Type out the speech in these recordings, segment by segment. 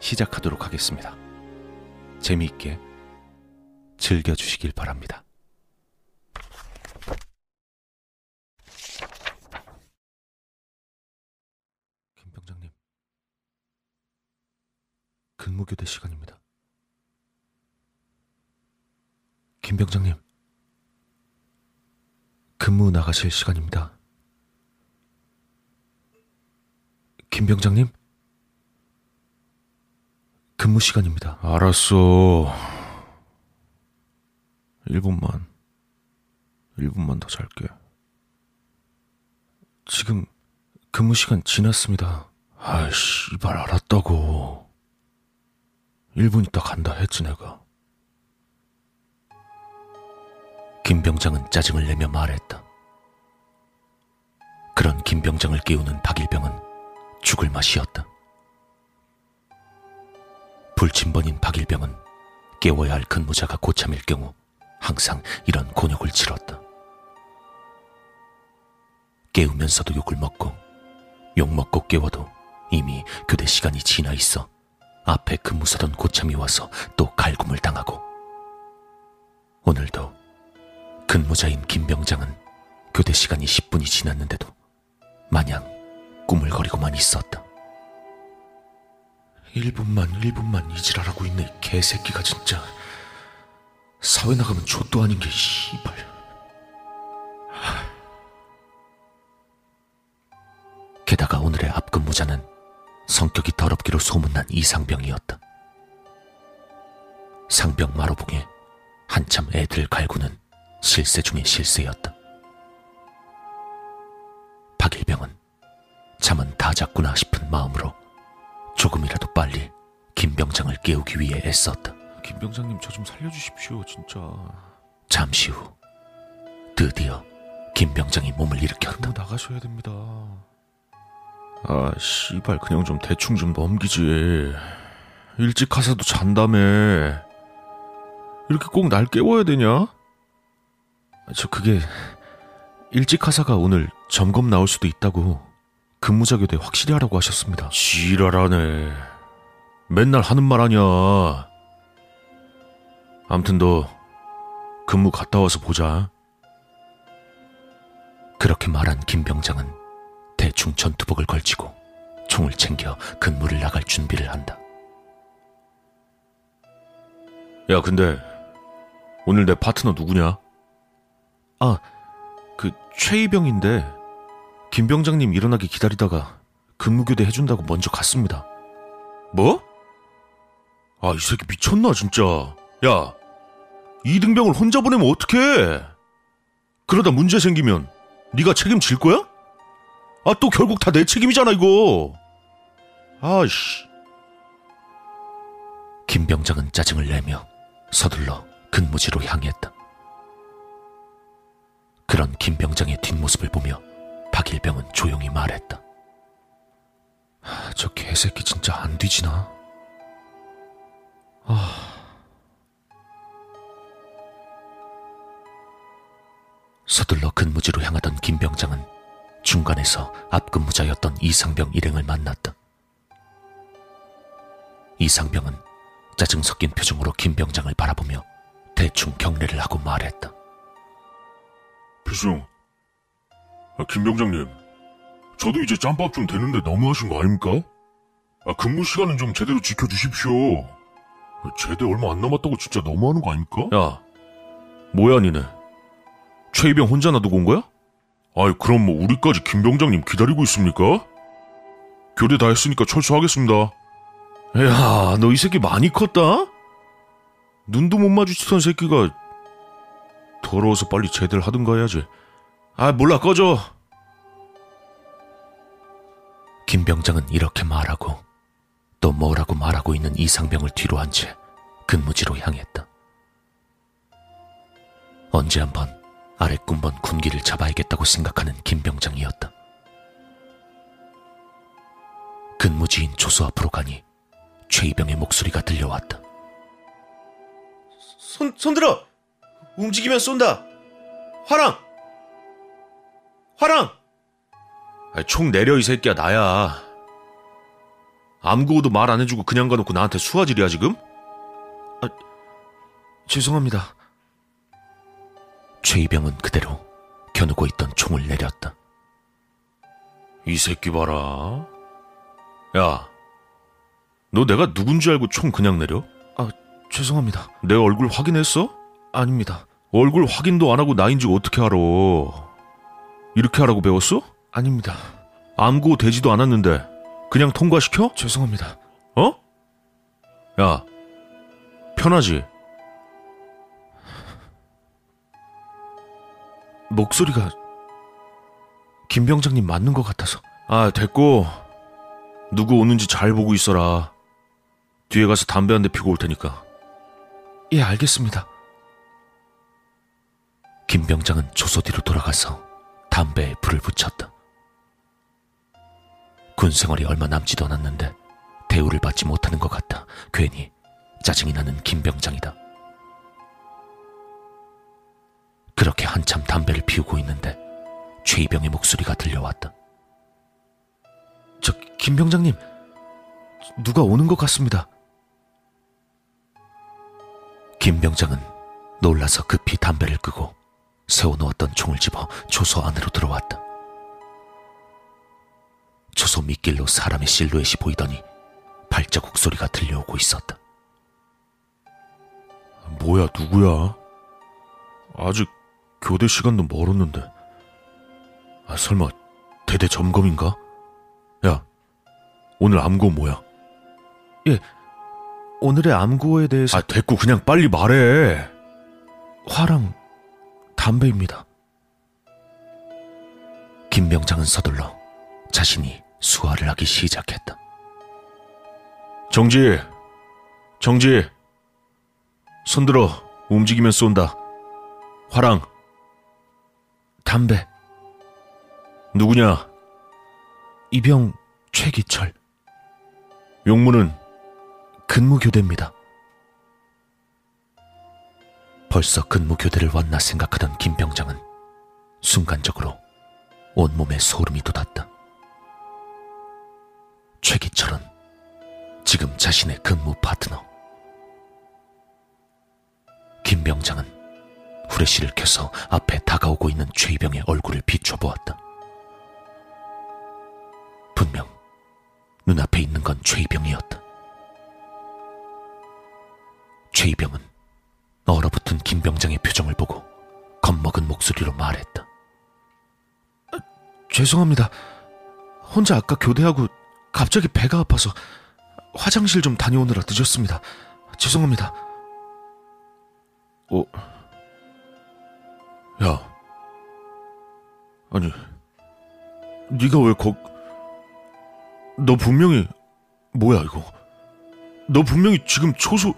시작하도록 하겠습니다. 재미있게 즐겨주시길 바랍니다. 김 병장님, 근무교대 시간입니다. 김 병장님, 근무 나가실 시간입니다. 김 병장님? 근무 시간입니다. 알았어. 1분만. 1분만 더 잘게. 지금 근무 시간 지났습니다. 아이씨, 이발 알았다고. 1분 있다 간다 했지, 내가. 김 병장은 짜증을 내며 말했다. 그런 김 병장을 깨우는 박일병은 죽을 맛이었다. 불침번인 박일병은 깨워야 할 근무자가 고참일 경우 항상 이런 곤욕을 치렀다. 깨우면서도 욕을 먹고 욕 먹고 깨워도 이미 교대 시간이 지나 있어 앞에 근무서던 고참이 와서 또 갈굼을 당하고 오늘도 근무자인 김병장은 교대 시간이 10분이 지났는데도 마냥 꾸물거리고만 있었다. 1분만, 1분만 이지랄하고 있네, 이 개새끼가 진짜. 사회 나가면 족도 아닌 게, 씨발. 게다가 오늘의 앞근무자는 성격이 더럽기로 소문난 이상병이었다. 상병 마로봉에 한참 애들 갈구는 실세 중의 실세였다. 박일병은 잠은 다 잤구나 싶은 마음으로 조금이라도 빨리 김병장을 깨우기 위해 애썼다. 김 병장님, 저 좀 살려주십시오, 진짜. 잠시 후 드디어 김병장이 몸을 일으켰다. 나가셔야 됩니다. 아, 씨발, 그냥 좀 대충 좀 넘기지. 일찍 가서도 잔다며. 이렇게 꼭 날 깨워야 되냐? 저 그게 일찍 하사가 오늘 점검 나올 수도 있다고 근무자 교대 확실히 하라고 하셨습니다. 지랄하네. 맨날 하는 말 아니야. 암튼 너 근무 갔다 와서 보자. 그렇게 말한 김병장은 대충 전투복을 걸치고 총을 챙겨 근무를 나갈 준비를 한다. 야, 근데 오늘 내 파트너 누구냐? 아, 그 최이병인데 김 병장님 일어나기 기다리다가 근무교대 해준다고 먼저 갔습니다. 뭐? 아, 이 새끼 미쳤나, 진짜. 야, 이등병을 혼자 보내면 어떡해? 그러다 문제 생기면 네가 책임질 거야? 아, 또 결국 다 내 책임이잖아, 이거. 아이씨. 김 병장은 짜증을 내며 서둘러 근무지로 향했다. 그런 김 병장의 뒷모습을 보며 박일병은 조용히 말했다. 아, 저 개새끼 진짜 안 뒤지나? 아. 서둘러 근무지로 향하던 김병장은 중간에서 앞근무자였던 이상병 일행을 만났다. 이상병은 짜증 섞인 표정으로 김병장을 바라보며 대충 경례를 하고 말했다. 필승, 아, 김 병장님, 저도 이제 짬밥 좀 되는데 너무하신 거 아닙니까? 아, 근무 시간은 좀 제대로 지켜주십시오. 제대 얼마 안 남았다고 진짜 너무하는 거 아닙니까? 야, 뭐야 니네? 최이병 혼자 놔두고 온 거야? 아이, 그럼 뭐 우리까지 김 병장님 기다리고 있습니까? 교대 다 했으니까 철수하겠습니다. 야, 너 이 새끼 많이 컸다? 눈도 못 마주치던 새끼가 더러워서 빨리 제대를 하든가 해야지. 아, 몰라, 꺼져. 김 병장은 이렇게 말하고 또 뭐라고 말하고 있는 이상병을 뒤로 한 채 근무지로 향했다. 언제 한번 아랫군번 군기를 잡아야겠다고 생각하는 김 병장이었다. 근무지인 조수 앞으로 가니 최이병의 목소리가 들려왔다. 손, 손들어! 움직이면 쏜다! 화랑! 화랑! 아이, 총 내려, 이 새끼야, 나야. 암구호도 말 안 해주고 그냥 가놓고 나한테 수화질이야, 지금? 아, 죄송합니다. 최이병은 그대로 겨누고 있던 총을 내렸다. 이 새끼 봐라. 야, 너 내가 누군지 알고 총 그냥 내려? 아, 죄송합니다. 내 얼굴 확인했어? 아닙니다. 얼굴 확인도 안 하고 나인지 어떻게 알아? 이렇게 하라고 배웠어? 아닙니다. 암고 되지도 않았는데 그냥 통과시켜? 죄송합니다. 어? 야, 편하지? 목소리가 김 병장님 맞는 것 같아서. 아, 됐고. 누구 오는지 잘 보고 있어라. 뒤에 가서 담배 한 대 피고 올 테니까. 예, 알겠습니다. 김 병장은 조소 뒤로 돌아가서 담배에 불을 붙였다. 군 생활이 얼마 남지도 않았는데 대우를 받지 못하는 것 같아 괜히 짜증이 나는 김 병장이다. 그렇게 한참 담배를 피우고 있는데 최이병의 목소리가 들려왔다. 저, 김 병장님. 누가 오는 것 같습니다. 김 병장은 놀라서 급히 담배를 끄고 세워놓았던 총을 집어 조소 안으로 들어왔다. 조소 밑길로 사람의 실루엣이 보이더니 발자국 소리가 들려오고 있었다. 뭐야, 누구야? 아직 교대 시간도 멀었는데. 아, 설마 대대 점검인가? 야, 오늘 암고 뭐야? 예, 오늘의 암구호에 대해서 아, 됐고 그냥 빨리 말해. 화랑 담배입니다. 김 병장은 서둘러 자신이 수화를 하기 시작했다. 정지, 정지. 손들어, 움직이면 쏜다. 화랑, 담배. 누구냐? 이병 최기철. 용무는 근무교대입니다. 벌써 근무 교대를 왔나 생각하던 김 병장은 순간적으로 온몸에 소름이 돋았다. 최기철은 지금 자신의 근무 파트너. 김 병장은 후레쉬를 켜서 앞에 다가오고 있는 최이병의 얼굴을 비춰보았다. 분명 눈앞에 있는 건 최이병이었다. 최이병은 얼어붙은 김 병장의 표정을 보고 겁먹은 목소리로 말했다. 죄송합니다. 혼자 아까 교대하고 갑자기 배가 아파서 화장실 좀 다녀오느라 늦었습니다. 죄송합니다. 어, 야, 아니, 네가 왜 거? 너 분명히 뭐야 이거? 너 분명히 지금 초소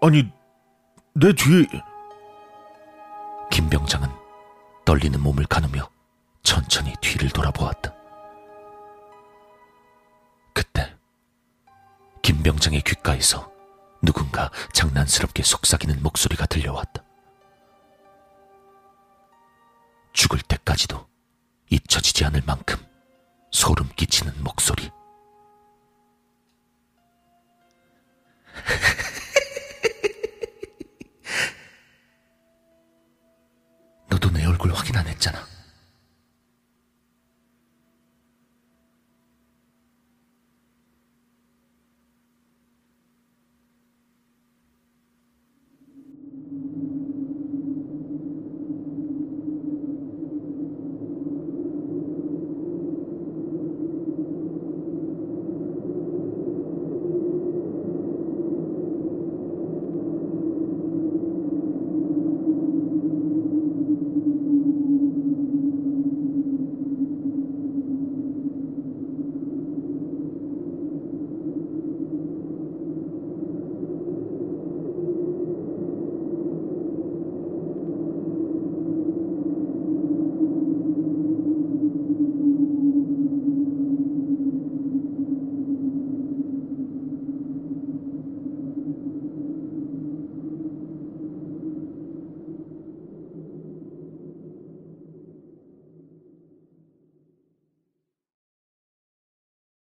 아니 내 뒤에 김 병장은 떨리는 몸을 가누며 천천히 뒤를 돌아보았다. 그때 김 병장의 귓가에서 누군가 장난스럽게 속삭이는 목소리가 들려왔다. 죽을 때까지도 잊혀지지 않을 만큼 소름 끼치는 목소리. 했잖아.